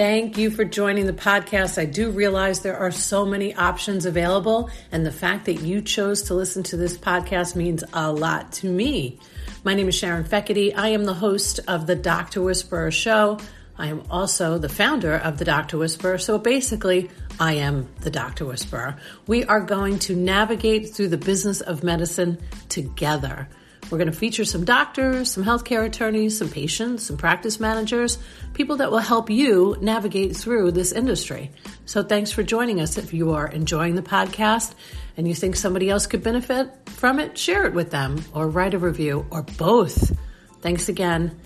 Thank you for joining the podcast. I do realize there are so many options available, and the fact that you chose to listen to this podcast means a lot to me. My name is Sharon Feckety. I am the host of the Dr. Whisperer Show. I am also the founder of the Dr. Whisperer. So basically, I am the Dr. Whisperer. We are going to navigate through the business of medicine together. We're going to feature some doctors, some healthcare attorneys, some patients, some practice managers, people that will help you navigate through this industry. So thanks for joining us. If you are enjoying the podcast and you think somebody else could benefit from it, share it with them or write a review or both. Thanks again.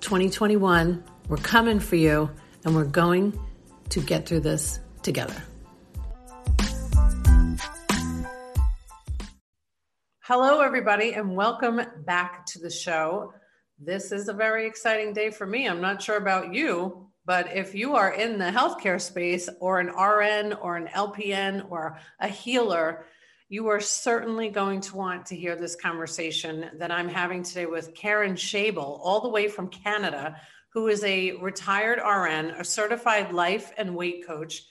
2021 we're coming for you, and we're going to get through this together. Hello, everybody, and welcome back to the show. This is a very exciting day for me. I'm not sure about you, but if you are in the healthcare space or an RN or an LPN or a healer, you are certainly going to want to hear this conversation that I'm having today with Karen Schaible, all the way from Canada, who is a retired RN, a certified life and weight coach,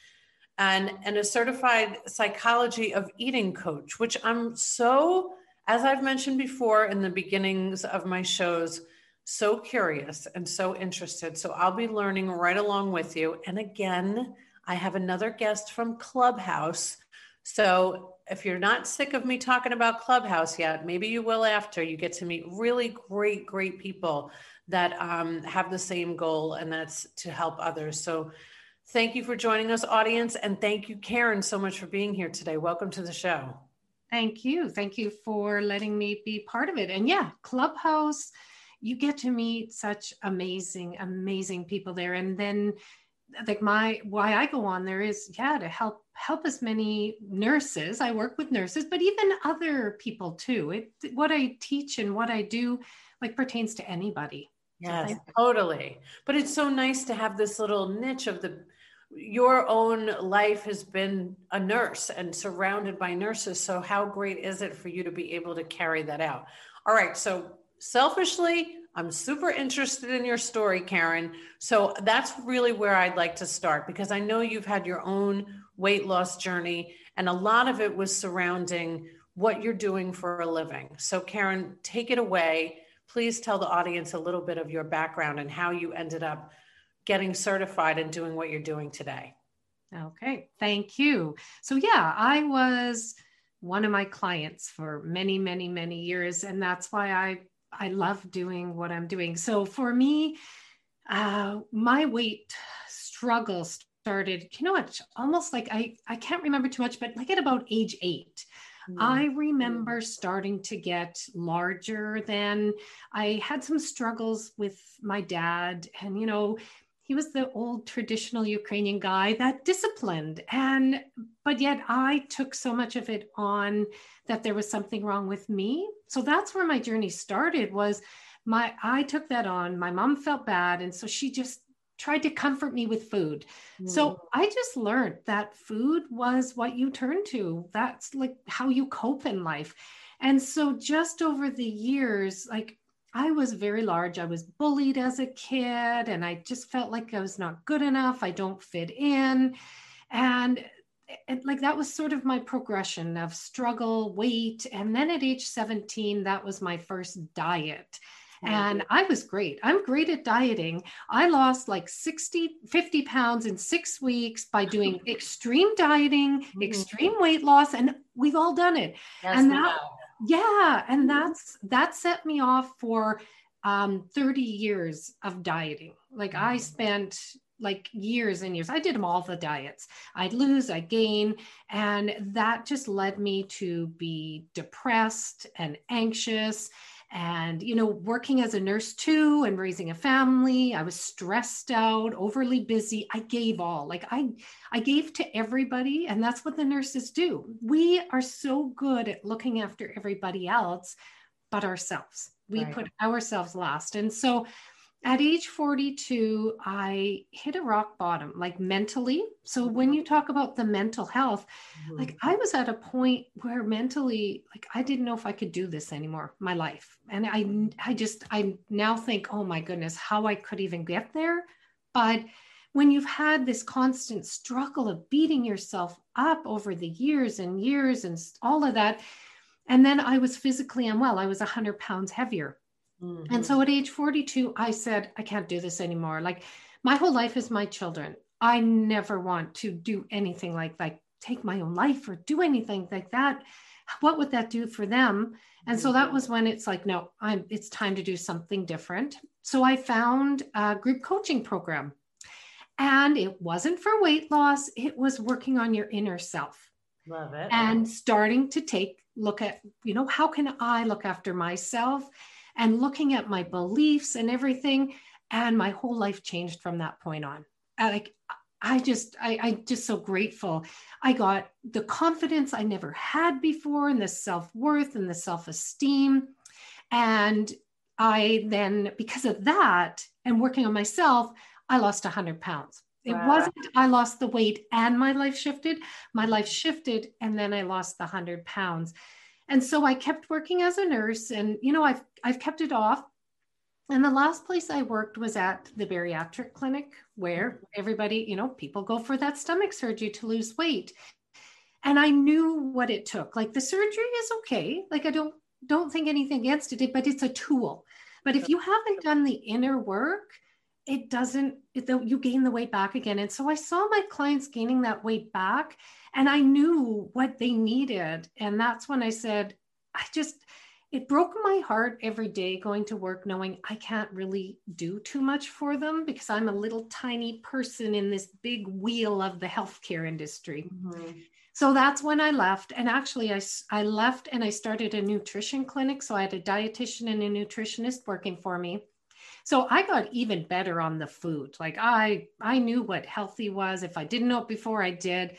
and, and a certified psychology of eating coach, which I'm so, as I've mentioned before in the beginnings of my shows, so curious and so interested. So I'll be learning right along with you. And again, I have another guest from Clubhouse. So if you're not sick of me talking about Clubhouse yet, maybe you will after you get to meet really great, great people that um, have the same goal, and that's to help others. So, thank you for joining us, audience, and thank you, Karen, so much for being here today. Welcome to the show. Thank you. Thank you for letting me be part of it. And yeah, Clubhouse, you get to meet such amazing, amazing people there. And then like my why I go on there is yeah to help help as many nurses. I work with nurses, but even other people too. It what I teach and what I do like pertains to anybody. Yes, totally. But it's so nice to have this little niche of the your own life has been a nurse and surrounded by nurses. So how great is it for you to be able to carry that out? All right. So selfishly, I'm super interested in your story, Karen. So that's really where I'd like to start because I know you've had your own weight loss journey and a lot of it was surrounding what you're doing for a living. So Karen, take it away please tell the audience a little bit of your background and how you ended up getting certified and doing what you're doing today. Okay, thank you. So, yeah, I was one of my clients for many, many, many years, and that's why I I love doing what I'm doing. So, for me, uh, my weight struggle started. You know what? Almost like I I can't remember too much, but like at about age eight. I remember starting to get larger than I had some struggles with my dad. And, you know, he was the old traditional Ukrainian guy that disciplined. And, but yet I took so much of it on that there was something wrong with me. So that's where my journey started was my, I took that on. My mom felt bad. And so she just tried to comfort me with food. Mm. So I just learned that food was what you turn to. That's like how you cope in life. And so just over the years, like I was very large. I was bullied as a kid and I just felt like I was not good enough. I don't fit in. And and like that was sort of my progression of struggle, weight. And then at age 17, that was my first diet. And I was great. I'm great at dieting. I lost like 60, 50 pounds in six weeks by doing extreme dieting, mm-hmm. extreme weight loss, and we've all done it. Yes, and that, yeah, and mm-hmm. that's that set me off for um, 30 years of dieting. Like mm-hmm. I spent like years and years. I did them all the diets. I'd lose, I'd gain. And that just led me to be depressed and anxious and you know working as a nurse too and raising a family i was stressed out overly busy. I gave all like i i gave to everybody and that's what the nurses do. We are so good at looking after everybody else but ourselves. We right. put ourselves last. And so at age 42 i hit a rock bottom like mentally so when you talk about the mental health mm-hmm. like i was at a point where mentally like i didn't know if i could do this anymore my life and i i just i now think oh my goodness how i could even get there but when you've had this constant struggle of beating yourself up over the years and years and all of that. And then I was physically unwell. I was 100 pounds heavier. Mm-hmm. And so at age 42, I said, I can't do this anymore. Like my whole life is my children. I never want to do anything like like take my own life or do anything like that. What would that do for them? And so that mm-hmm. was when it's like, no, I'm it's time to do something different. So I found a group coaching program and it wasn't for weight loss, it was working on your inner self. Love it. And starting to take look at, you know, how can I look after myself and looking at my beliefs and everything. And my whole life changed from that point on. I, like I just, I, I just so grateful. I got the confidence I never had before and the self-worth and the self-esteem. And I then, because of that and working on myself, I lost 100 pounds. It wow. wasn't I lost the weight and my life shifted. My life shifted and then I lost the 100 pounds. And so I kept working as a nurse and you know I've I've kept it off. And the last place I worked was at the bariatric clinic where everybody, you know, people go for that stomach surgery to lose weight. And I knew what it took. Like the surgery is okay. Like I don't don't think anything against it, but it's a tool. But if you haven't done the inner work, it doesn't it, you gain the weight back again. And so i saw my clients gaining that weight back and i knew what they needed. And that's when i said i just it broke my heart every day going to work knowing i can't really do too much for them because i'm a little tiny person in this big wheel of the healthcare industry. Mm-hmm. so that's when i left. And actually I, I left and i started a nutrition clinic. So i had a dietitian and a nutritionist working for me so I got even better on the food. Like I I knew what healthy was. If I didn't know it before, I did.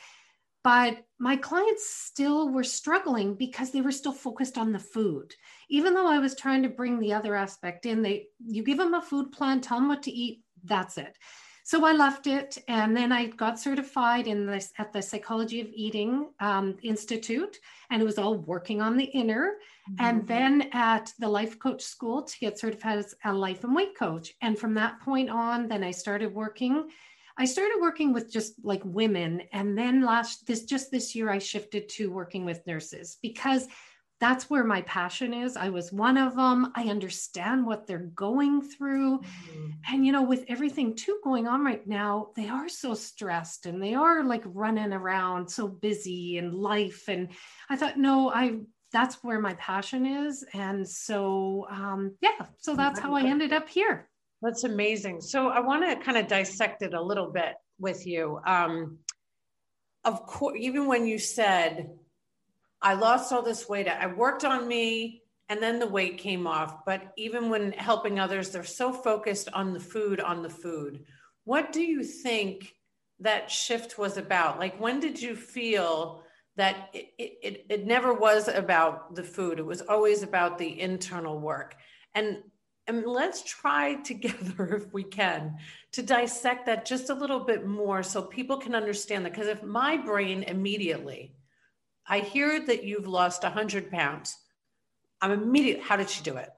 But my clients still were struggling because they were still focused on the food. Even though I was trying to bring the other aspect in, they you give them a food plan, tell them what to eat, that's it. So I left it, and then I got certified in this at the Psychology of Eating um, Institute, and it was all working on the inner. Mm-hmm. And then at the Life Coach School to get certified as a life and weight coach. And from that point on, then I started working. I started working with just like women, and then last this just this year I shifted to working with nurses because that's where my passion is. I was one of them. I understand what they're going through. Mm-hmm. And, you know, with everything too going on right now, they are so stressed and they are like running around so busy in life. And I thought, no, I, that's where my passion is. And so, um, yeah, so that's how I ended up here. That's amazing. So I want to kind of dissect it a little bit with you. Um, of course, even when you said, I lost all this weight. I worked on me and then the weight came off. But even when helping others, they're so focused on the food, on the food. What do you think that shift was about? Like, when did you feel that it, it, it never was about the food? It was always about the internal work. And and let's try together if we can to dissect that just a little bit more so people can understand that because if my brain immediately I hear that you've lost 100 pounds. I'm immediate. How did she do it?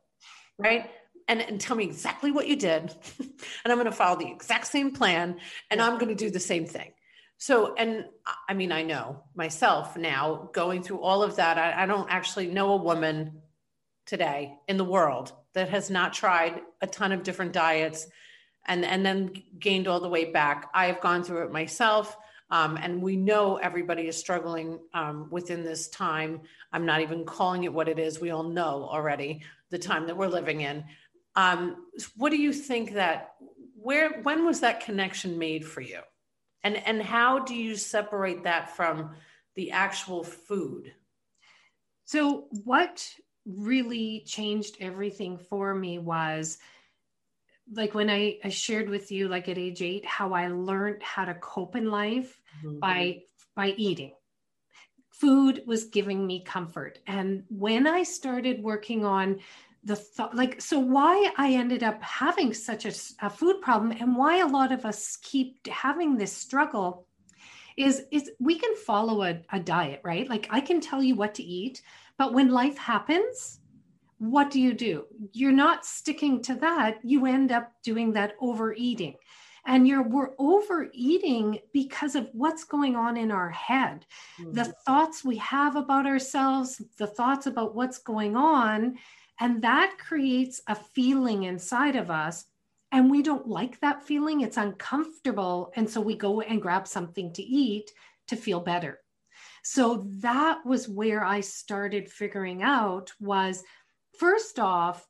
Right. And, and tell me exactly what you did. and I'm going to follow the exact same plan and I'm going to do the same thing. So, and I mean, I know myself now going through all of that. I, I don't actually know a woman today in the world that has not tried a ton of different diets and, and then gained all the weight back. I have gone through it myself. Um, and we know everybody is struggling um, within this time. I'm not even calling it what it is. We all know already the time that we're living in. Um, what do you think that where when was that connection made for you, and and how do you separate that from the actual food? So what really changed everything for me was like when I, I shared with you like at age eight how i learned how to cope in life mm-hmm. by by eating. Food was giving me comfort. And when i started working on the thought like so why i ended up having such a, a food problem and why a lot of us keep having this struggle is is we can follow a, a diet right? Like i can tell you what to eat but when life happens what do you do? You're not sticking to that. You end up doing that overeating. and you're we're overeating because of what's going on in our head mm-hmm. the thoughts we have about ourselves the thoughts about what's going on and that creates a feeling inside of us and we don't like that feeling it's uncomfortable and so we go and grab something to eat to feel better so that was where i started figuring out was first off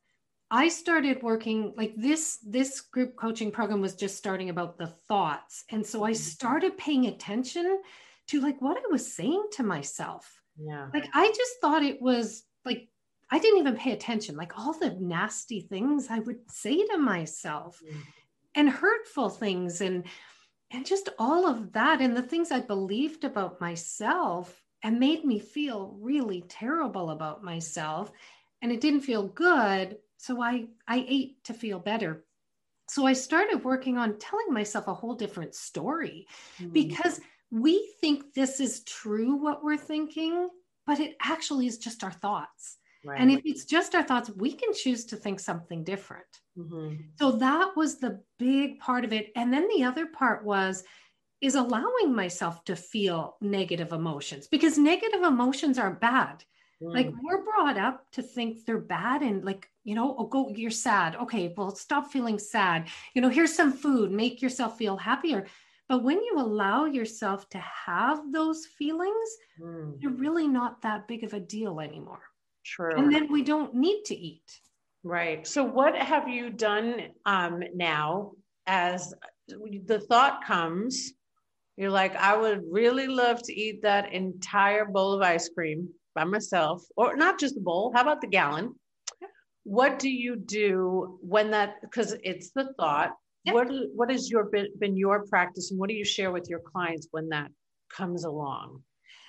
I started working like this this group coaching program was just starting about the thoughts and so I mm-hmm. started paying attention to like what I was saying to myself. Yeah. Like I just thought it was like I didn't even pay attention like all the nasty things I would say to myself mm. and hurtful things and and just all of that and the things I believed about myself and made me feel really terrible about myself and it didn't feel good so I, I ate to feel better. So I started working on telling myself a whole different story mm-hmm. because we think this is true what we're thinking, but it actually is just our thoughts. Right. And if it's just our thoughts, we can choose to think something different. Mm-hmm. So that was the big part of it. And then the other part was is allowing myself to feel negative emotions because negative emotions are bad. Mm. Like we're brought up to think they're bad and like, you know, oh, go, you're sad. Okay, well, stop feeling sad. You know, here's some food, make yourself feel happier. But when you allow yourself to have those feelings, mm. they're really not that big of a deal anymore. True. And then we don't need to eat. Right. So, what have you done um, now as the thought comes? You're like, I would really love to eat that entire bowl of ice cream by myself, or not just the bowl, how about the gallon? What do you do when that, because it's the thought, what, what has your been, been your practice and what do you share with your clients when that comes along?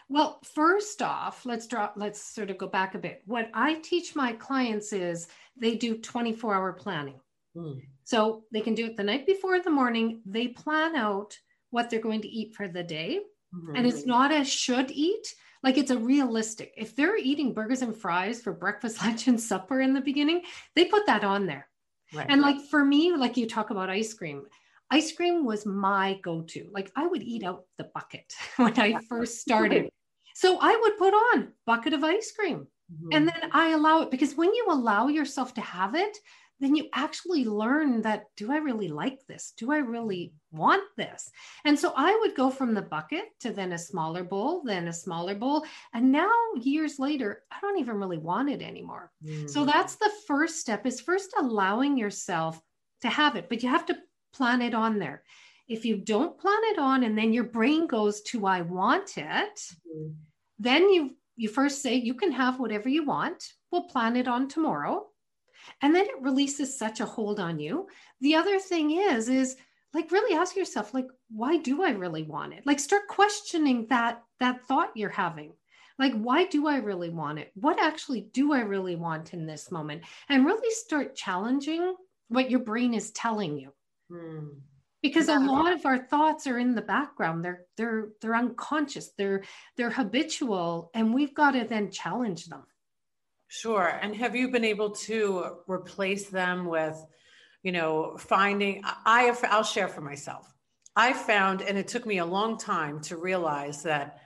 Well, first off, let's drop, let's sort of go back a bit. What I teach my clients is they do 24 hour planning. Hmm. So they can do it the night before in the morning. They plan out what they're going to eat for the day. Mm-hmm. And it's not a should eat like it's a realistic if they're eating burgers and fries for breakfast lunch and supper in the beginning they put that on there. Right. and like for me like you talk about ice cream ice cream was my go-to. Like i would eat out the bucket when i first started. So i would put on bucket of ice cream. Mm-hmm. and then i allow it because when you allow yourself to have it then you actually learn that do I really like this? Do I really want this? And so I would go from the bucket to then a smaller bowl, then a smaller bowl. And now, years later, I don't even really want it anymore. Mm. So that's the first step is first allowing yourself to have it, but you have to plan it on there. If you don't plan it on and then your brain goes to I want it, mm. then you you first say you can have whatever you want. We'll plan it on tomorrow and then it releases such a hold on you. The other thing is is like really ask yourself like why do i really want it? Like start questioning that that thought you're having. Like why do i really want it? What actually do i really want in this moment? And really start challenging what your brain is telling you. Hmm. because a lot of our thoughts are in the background. They're they're they're unconscious. They're they're habitual and we've got to then challenge them Sure. And have you been able to replace them with, you know, finding? I have, I'll share for myself. I found, and it took me a long time to realize that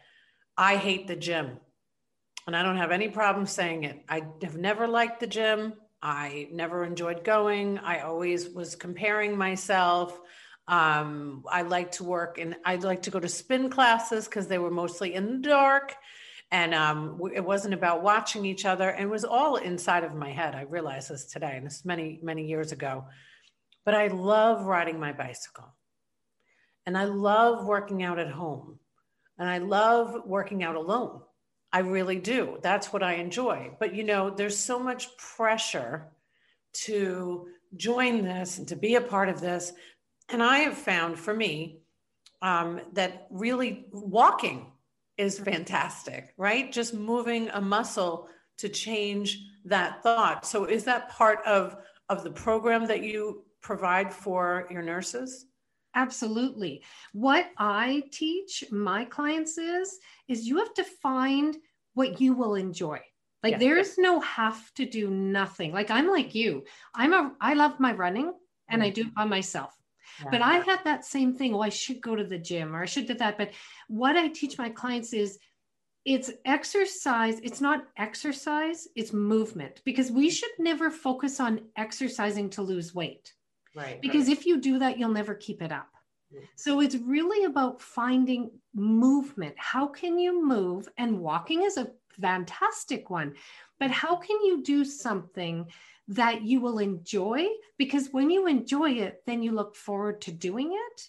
I hate the gym. And I don't have any problem saying it. I have never liked the gym. I never enjoyed going. I always was comparing myself. Um, I like to work and I like to go to spin classes because they were mostly in the dark and um, it wasn't about watching each other. And it was all inside of my head. I realize this today and it's many many years ago. But i love riding my bicycle. And i love working out at home. And i love working out alone. I really do. That's what i enjoy. But you know there's so much pressure to join this and to be a part of this. And i have found for me um, that really walking is fantastic, right? Just moving a muscle to change that thought. So is that part of of the program that you provide for your nurses? Absolutely. What I teach my clients is is you have to find what you will enjoy. Like yes. there's no have to do nothing. Like I'm like you. I'm a I love my running and I mm-hmm. do it by myself. Yeah. But I had that same thing. Oh, I should go to the gym or I should do that. But what I teach my clients is it's exercise. It's not exercise, it's movement because we should never focus on exercising to lose weight. Right. Because right. if you do that, you'll never keep it up. So it's really about finding movement. How can you move? And walking is a fantastic one. But how can you do something that you will enjoy? Because when you enjoy it, then you look forward to doing it.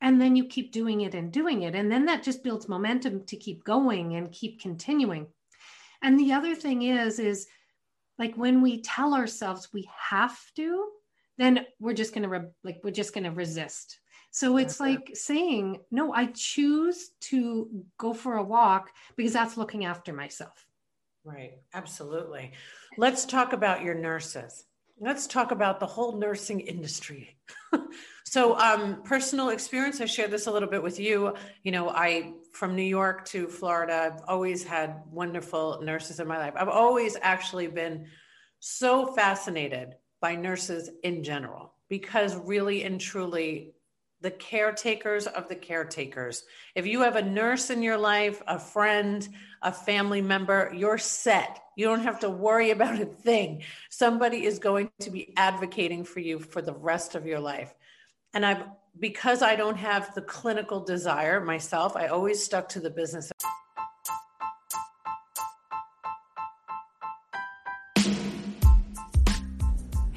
And then you keep doing it and doing it. And then that just builds momentum to keep going and keep continuing. And the other thing is, is like when we tell ourselves we have to, then we're just going to re- like we're just going to resist so it's like saying no i choose to go for a walk because that's looking after myself right absolutely. Let's talk about your nurses. Let's talk about the whole nursing industry. So um, personal experience i shared this a little bit with you. You know i from new york to florida i've always had wonderful nurses in my life. I've always actually been so fascinated by nurses in general because really and truly the caretakers of the caretakers. If you have a nurse in your life, a friend, a family member, you're set. You don't have to worry about a thing. Somebody is going to be advocating for you for the rest of your life. And I've, because I don't have the clinical desire myself, I always stuck to the business.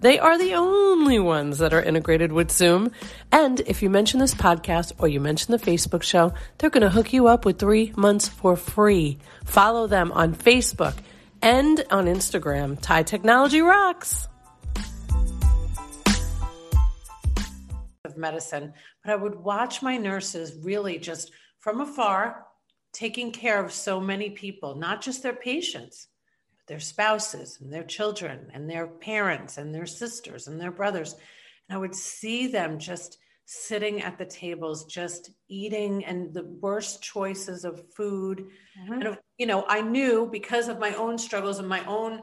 They are the only ones that are integrated with Zoom. And if you mention this podcast or you mention the Facebook show, they're going to hook you up with three months for free. Follow them on Facebook and on Instagram. TIE Technology Rocks. Of medicine, but I would watch my nurses really just from afar taking care of so many people, not just their patients their spouses and their children and their parents and their sisters and their brothers. And I would see them just sitting at the tables, just eating and the worst choices of food. Mm-hmm. And, you know, I knew because of my own struggles and my own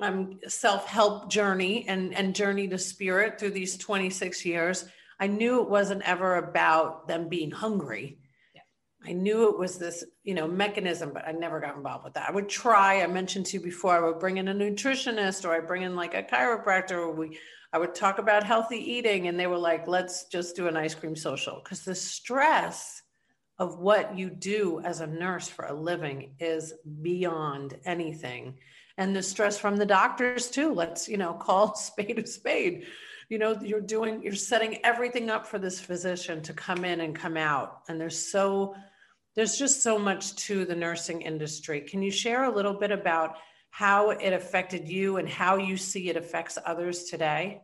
um, self-help journey and, and journey to spirit through these 26 years, I knew it wasn't ever about them being hungry. I knew it was this, you know, mechanism, but I never got involved with that. I would try. I mentioned to you before, I would bring in a nutritionist or I bring in like a chiropractor. Or we, I would talk about healthy eating, and they were like, "Let's just do an ice cream social," because the stress of what you do as a nurse for a living is beyond anything, and the stress from the doctors too. Let's, you know, call spade a spade you know you're doing you're setting everything up for this physician to come in and come out and there's so there's just so much to the nursing industry. Can you share a little bit about how it affected you and how you see it affects others today?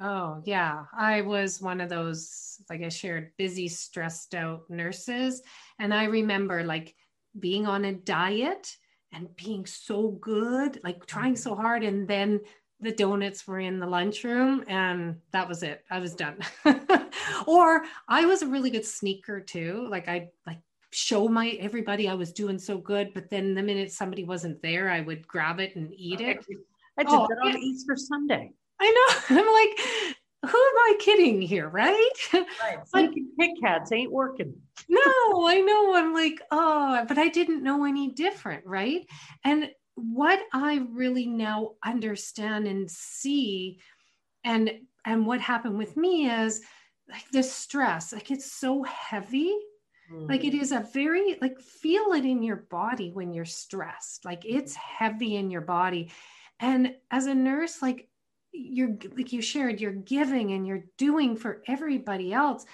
Oh, yeah. I was one of those, like I shared, busy, stressed out nurses. And I remember like being on a diet and being so good, like trying so hard. And then the donuts were in the lunchroom and that was it. I was done. or I was a really good sneaker too. Like I like show my everybody I was doing so good, but then the minute somebody wasn't there, I would grab it and eat oh, it. I did oh, that on. Easter Sunday. I know. I'm like, who am I kidding here, right? Right. like Kit Kats ain't working. no, I know. I'm like, oh, but I didn't know any different, right? And what I really now understand and see, and and what happened with me is like the stress, like it's so heavy like it mm. a very like feel it in your body when you're stressed. Like it's heavy in your body. And as a nurse, like you're like you shared, you're giving and you're doing for everybody else.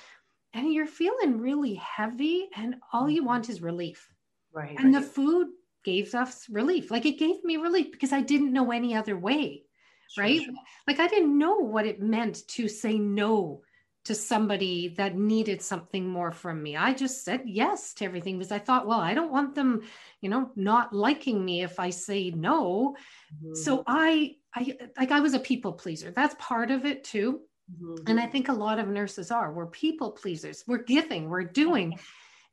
And you're feeling really heavy, and all you want is relief. Right. And right. the food gave us relief. Like it gave me relief because I didn't know any other way. Sure, right. Sure. Like I didn't know what it meant to say no to somebody that needed something more from me. I just said yes to everything because I thought, well, I don't want them, you know, not liking me if I say no. Mm-hmm. So I I like I was a people pleaser. That's part of it too. Mm-hmm. And I think a lot of nurses are. We're people pleasers. We're giving, we're doing.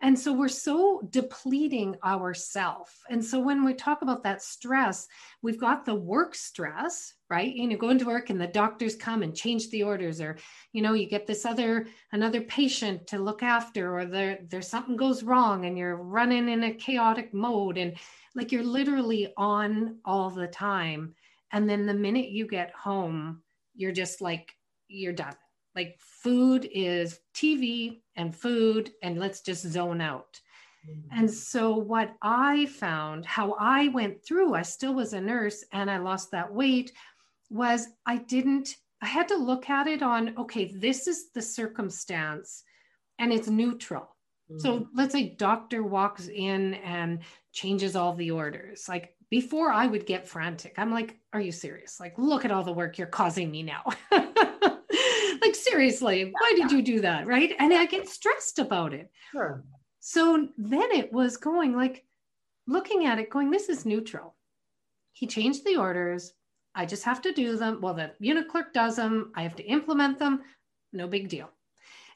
And so we're so depleting ourself. And so when we talk about that stress, we've got the work stress, right? You know, go into work and the doctors come and change the orders, or you know, you get this other another patient to look after, or there there's something goes wrong and you're running in a chaotic mode, and like you're literally on all the time. And then the minute you get home, you're just like, you're done. Like food is TV and food, and let's just zone out. Mm-hmm. And so, what I found, how I went through, I still was a nurse and I lost that weight, was I didn't, I had to look at it on, okay, this is the circumstance and it's neutral. Mm-hmm. So, let's say doctor walks in and changes all the orders. Like before, I would get frantic. I'm like, are you serious? Like, look at all the work you're causing me now. like seriously why did you do that right? And i get stressed about it. Sure. So then it was going like looking at it going this is neutral. He changed the orders. I just have to do them. Well the unit clerk does them. I have to implement them. No big deal.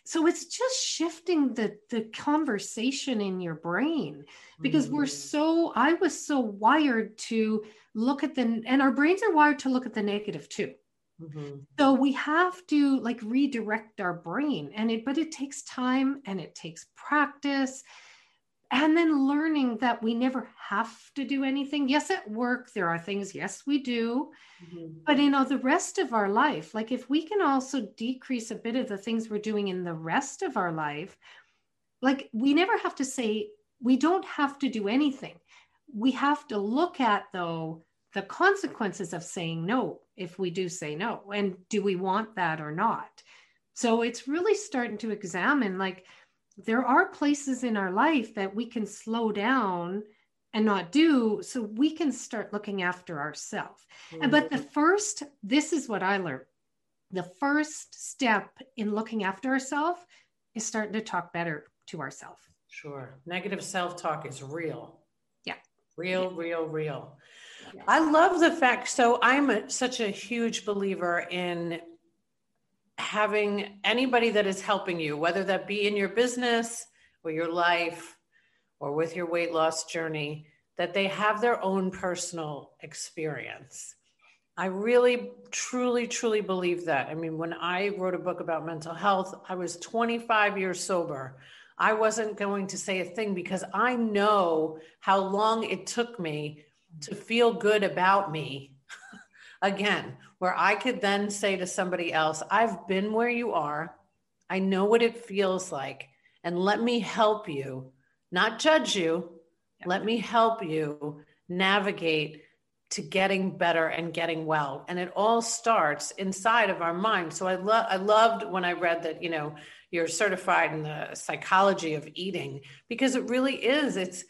So it's just shifting the the conversation in your brain because mm. we're so i was so wired to look at the and our brains are wired to look at the negative too Mm-hmm. So we have to like redirect our brain and it but it takes time and it takes practice and then learning that we never have to do anything. Yes, at work there are things yes we do. Mm-hmm. But you know the rest of our life like if we can also decrease a bit of the things we're doing in the rest of our life like we never have to say we don't have to do anything. We have to look at though the consequences of saying no if we do say no and do we want that or not? So it's really starting to examine like there are places in our life that we can slow down and not do so we can start looking after ourselves mm-hmm. but the first this is what i learned the first step in looking after ourselves is starting to talk better to ourselves sure. Negative self-talk is real. Yeah. Real yeah. real real I love the fact. So I'm a, such a huge believer in having anybody that is helping you, whether that be in your business or your life or with your weight loss journey, that they have their own personal experience. I really, truly, truly believe that. I mean, when I wrote a book about mental health, I was 25 years sober. I wasn't going to say a thing because I know how long it took me to feel good about me again, where I could then say to somebody else, I've been where you are. I know what it feels like. And let me help you, not judge you. Let me help you navigate to getting better and getting well. And it all starts inside of our mind. So I love I loved when I read that, you know, you're certified in the psychology of eating because it really is. It's,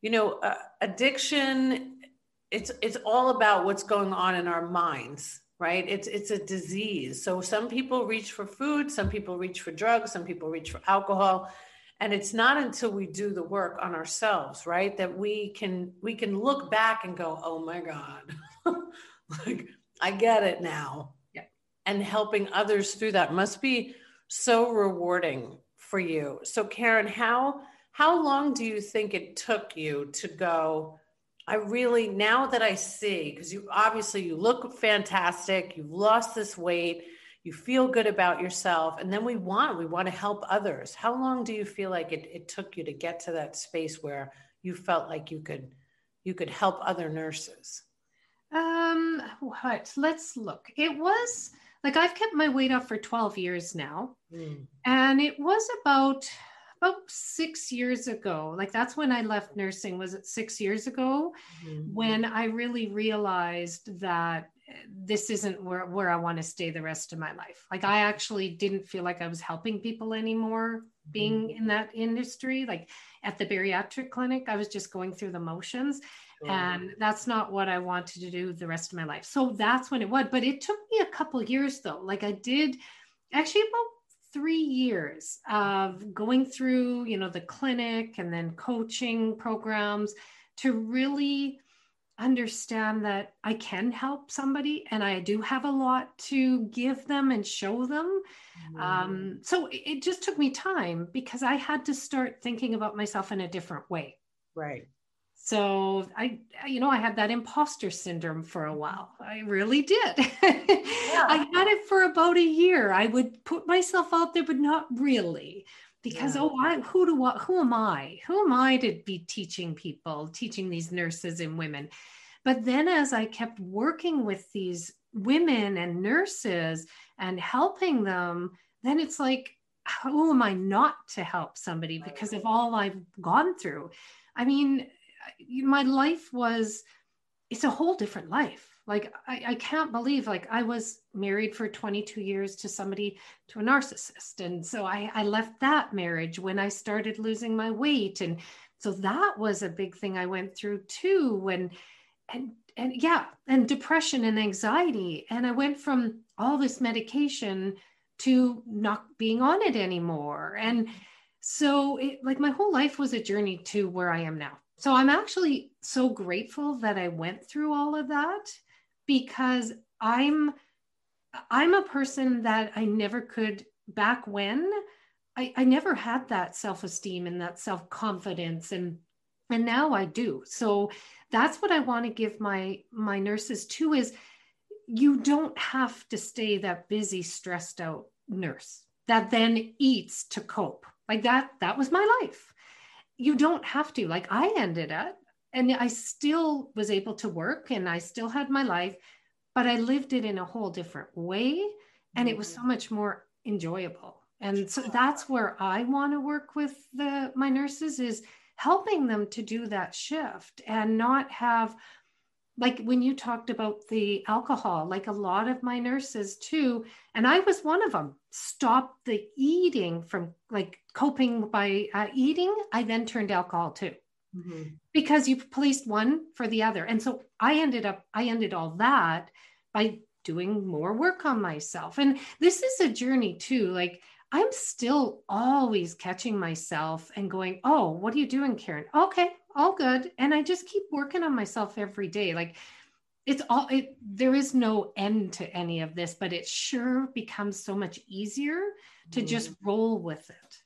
you know, uh, addiction it's it's all about what's going on in our minds right? It's it's a disease. So some people reach for food some people reach for drugs some people reach for alcohol. And it's not until we do the work on ourselves right that we can we can look back and go oh my god like i get it now. Yeah. and helping others through that must be so rewarding for you. So karen how how long do you think it took you to go I really now that I see because you obviously you look fantastic, you've lost this weight, you feel good about yourself, and then we want we want to help others. How long do you feel like it, it took you to get to that space where you felt like you could you could help other nurses? Um, what? Let's look. It was like I've kept my weight off for 12 years now. Mm. And it was about about six years ago like that's when i left nursing was it six years ago mm-hmm. when i really realized that this isn't where, where i want to stay the rest of my life like i actually didn't feel like i was helping people anymore being mm-hmm. in that industry like at the bariatric clinic i was just going through the motions sure. and that's not what i wanted to do the rest of my life so that's when it was but it took me a couple years though like i did actually about three years of going through, you know, the clinic and then coaching programs to really understand that I can help somebody and I do have a lot to give them and show them. Mm. Um, so it just took me time because I had to start thinking about myself in a different way. Right. So I, you know, I had that imposter syndrome for a mm-hmm. while. I really did. Yeah. I had it for about a year. I would put myself out there, but not really because yeah. oh I, who do I, who am I? Who am I to be teaching people, teaching these nurses and women? But then as I kept working with these women and nurses and helping them, then it's like, who am I not to help somebody because of all I've gone through? I mean, my life was, it's a whole different life. Like, I, I can't believe, like, I was married for 22 years to somebody, to a narcissist. And so I, I left that marriage when I started losing my weight. And so that was a big thing I went through too. When, and and yeah and depression and anxiety and i went from all this medication to not being on it anymore and so it, like my whole life was a journey to where i am now so i'm actually so grateful that i went through all of that because i'm i'm a person that i never could back when. I, I never had that self-esteem and that self-confidence and and now i do. So that's what i want to give my my nurses too is you don't have to stay that busy stressed out nurse that then eats to cope. Like that that was my life you don't have to. Like i ended up and i still was able to work and i still had my life but i lived it in a whole different way and it was so mm-hmm. much more enjoyable. And so that's where i want to work with the my nurses is helping them to do that shift and not have like when you talked about the alcohol like a lot of my nurses too and i was one of them stopped the eating from like coping by uh, eating i then turned alcohol too mm-hmm. because you placed one for the other and so i ended up i ended all that by doing more work on myself and this is a journey too like I'm still always catching myself and going, Oh, what are you doing, Karen? Okay, all good. And I just keep working on myself every day. Like it's all, it, there is no end to any of this, but it sure becomes so much easier to just mm-hmm. roll with it.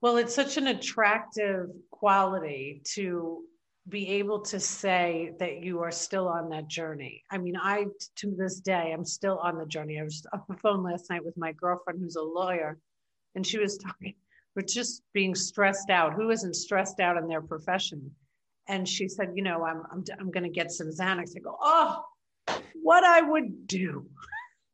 Well, it's such an attractive quality to be able to say that you are still on that journey. I mean, I to this day I'm still on the journey. I was on the phone last night with my girlfriend who's a lawyer, and she was talking, we're just being stressed out. Who isn't stressed out in their profession? And she said, you know, I'm I'm I'm going to get some Xanax. I go, oh, what I would do.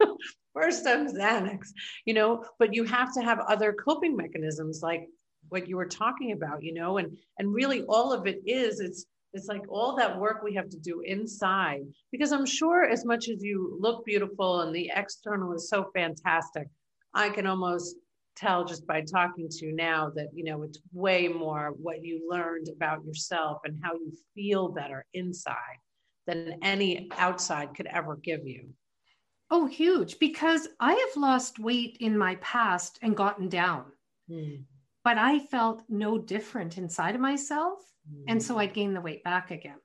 First, I'm Xanax, you know, but you have to have other coping mechanisms like what you were talking about you know and and really all of it is it's it's like all that work we have to do inside because i'm sure as much as you look beautiful and the external is so fantastic i can almost tell just by talking to you now that you know it's way more what you learned about yourself and how you feel better inside than any outside could ever give you oh huge because i have lost weight in my past and gotten down mm but I felt no different inside of myself. Mm. And so I'd gain the weight back again.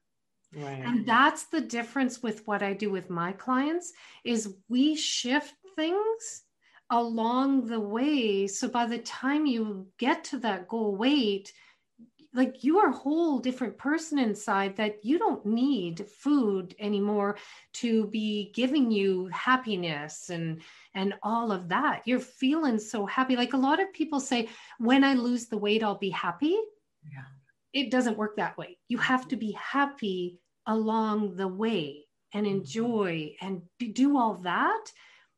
Right. And that's the difference with what I do with my clients is we shift things along the way. So by the time you get to that goal weight, like you are a whole different person inside that you don't need food anymore to be giving you happiness and and all of that you're feeling so happy like a lot of people say when i lose the weight i'll be happy yeah it doesn't work that way you have to be happy along the way and mm-hmm. enjoy and do all that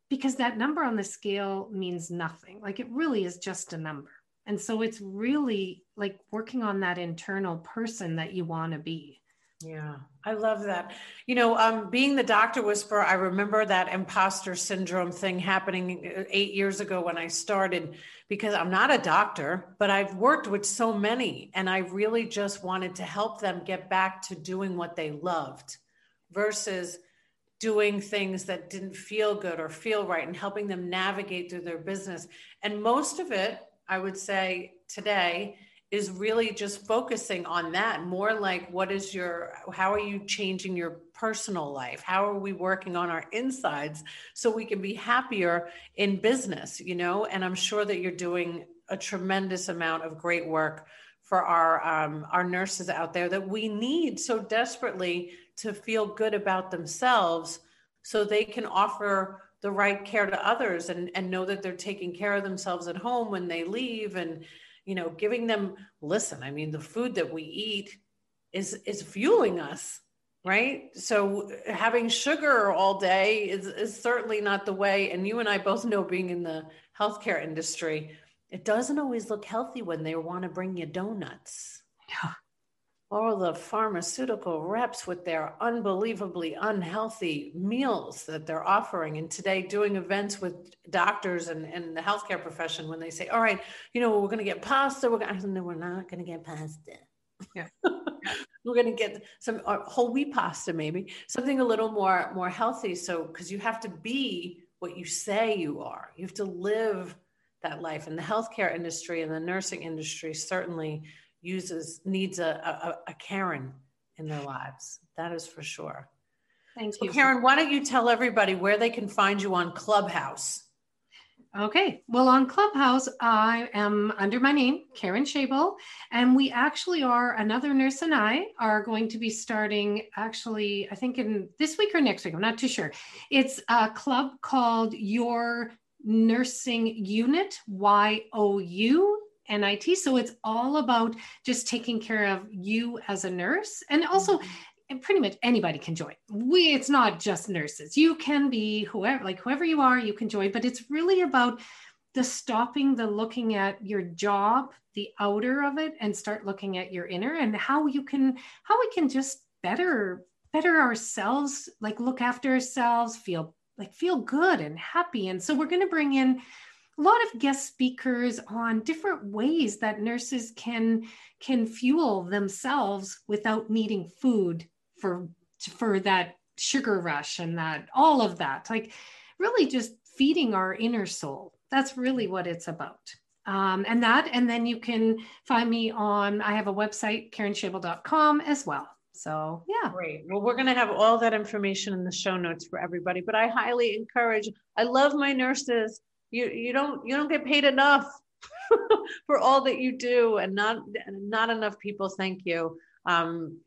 because that number on the scale means nothing like it really is just a number and so it's really like working on that internal person that you want to be. Yeah, I love that. You know, um, being the doctor whisperer, I remember that imposter syndrome thing happening uh, eight years ago when I started because I'm not a doctor, but I've worked with so many and I really just wanted to help them get back to doing what they loved versus doing things that didn't feel good or feel right and helping them navigate through their business. And most of it, I would say today, is really just focusing on that more like what is your how are you changing your personal life how are we working on our insides so we can be happier in business you know and i'm sure that you're doing a tremendous amount of great work for our um, our nurses out there that we need so desperately to feel good about themselves so they can offer the right care to others and, and know that they're taking care of themselves at home when they leave and you know giving them listen i mean the food that we eat is is fueling us right? So having sugar all day is, is certainly not the way. And you and i both know being in the healthcare industry it doesn't always look healthy when they want to bring you donuts. Yeah all the pharmaceutical reps with their unbelievably unhealthy meals that they're offering. And today, doing events with doctors and, and the healthcare profession, when they say, All right, you know, we're going to get pasta, we're going to, no, we're not going to get pasta. Yeah. we're going to get some uh, whole wheat pasta, maybe something a little more more healthy. So, because you have to be what you say you are, you have to live that life. And the healthcare industry and the nursing industry certainly uses needs a, a, a Karen in their lives. That is for sure. Thank so you. Karen, why don't you tell everybody where they can find you on Clubhouse? Okay. Well, on Clubhouse, I am under my name, Karen Schaible, and we actually are another nurse and I are going to be starting actually, I think in this week or next week. I'm not too sure. It's a club called Your Nursing Unit, Y O U NIT. So it's all about just taking care of you as a nurse and also mm-hmm. and pretty much anybody can join. We it's not just nurses. You can be whoever like whoever you are, you can join, but it's really about the stopping the looking at your job, the outer of it and start looking at your inner and how you can how we can just better better ourselves, like look after ourselves, feel like feel good and happy. And so we're going to bring in a lot of guest speakers on different ways that nurses can can fuel themselves without needing food for for that sugar rush and that all of that like really just feeding our inner soul. That's really what it's about. Um, and that and then you can find me on i have a website karenschaible.com as well. So yeah. Great. Well we're going to have all that information in the show notes for everybody but i highly encourage i love my nurses you you don't you don't get paid enough for all that you do and not not enough people thank you. Um,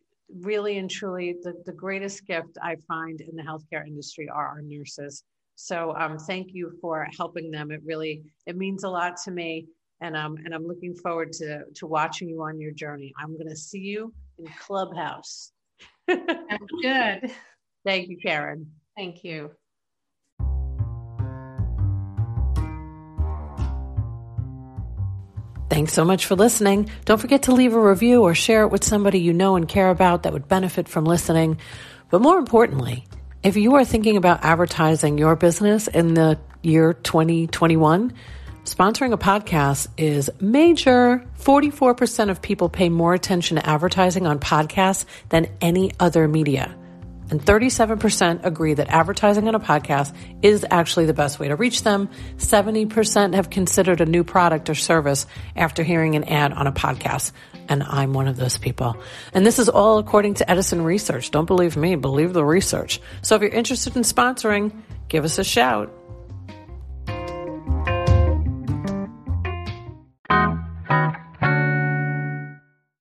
really and truly the, the greatest gift i find in the healthcare industry are our nurses. So um, thank you for helping them. It really it means a lot to me and um, and i'm looking forward to to watching you on your journey. I'm going to see you in clubhouse. Good. Thank you karen. Thank you Thanks so much for listening. Don't forget to leave a review or share it with somebody you know and care about that would benefit from listening. But more importantly, if you are thinking about advertising your business in the year 2021, sponsoring a podcast is major. 44% of people pay more attention to advertising on podcasts than any other media and 37% agree that advertising on a podcast is actually the best way to reach them. 70% have considered a new product or service after hearing an ad on a podcast. And I'm one of those people. And this is all according to Edison Research. Don't believe me, believe the research. So if you're interested in sponsoring, give us a shout.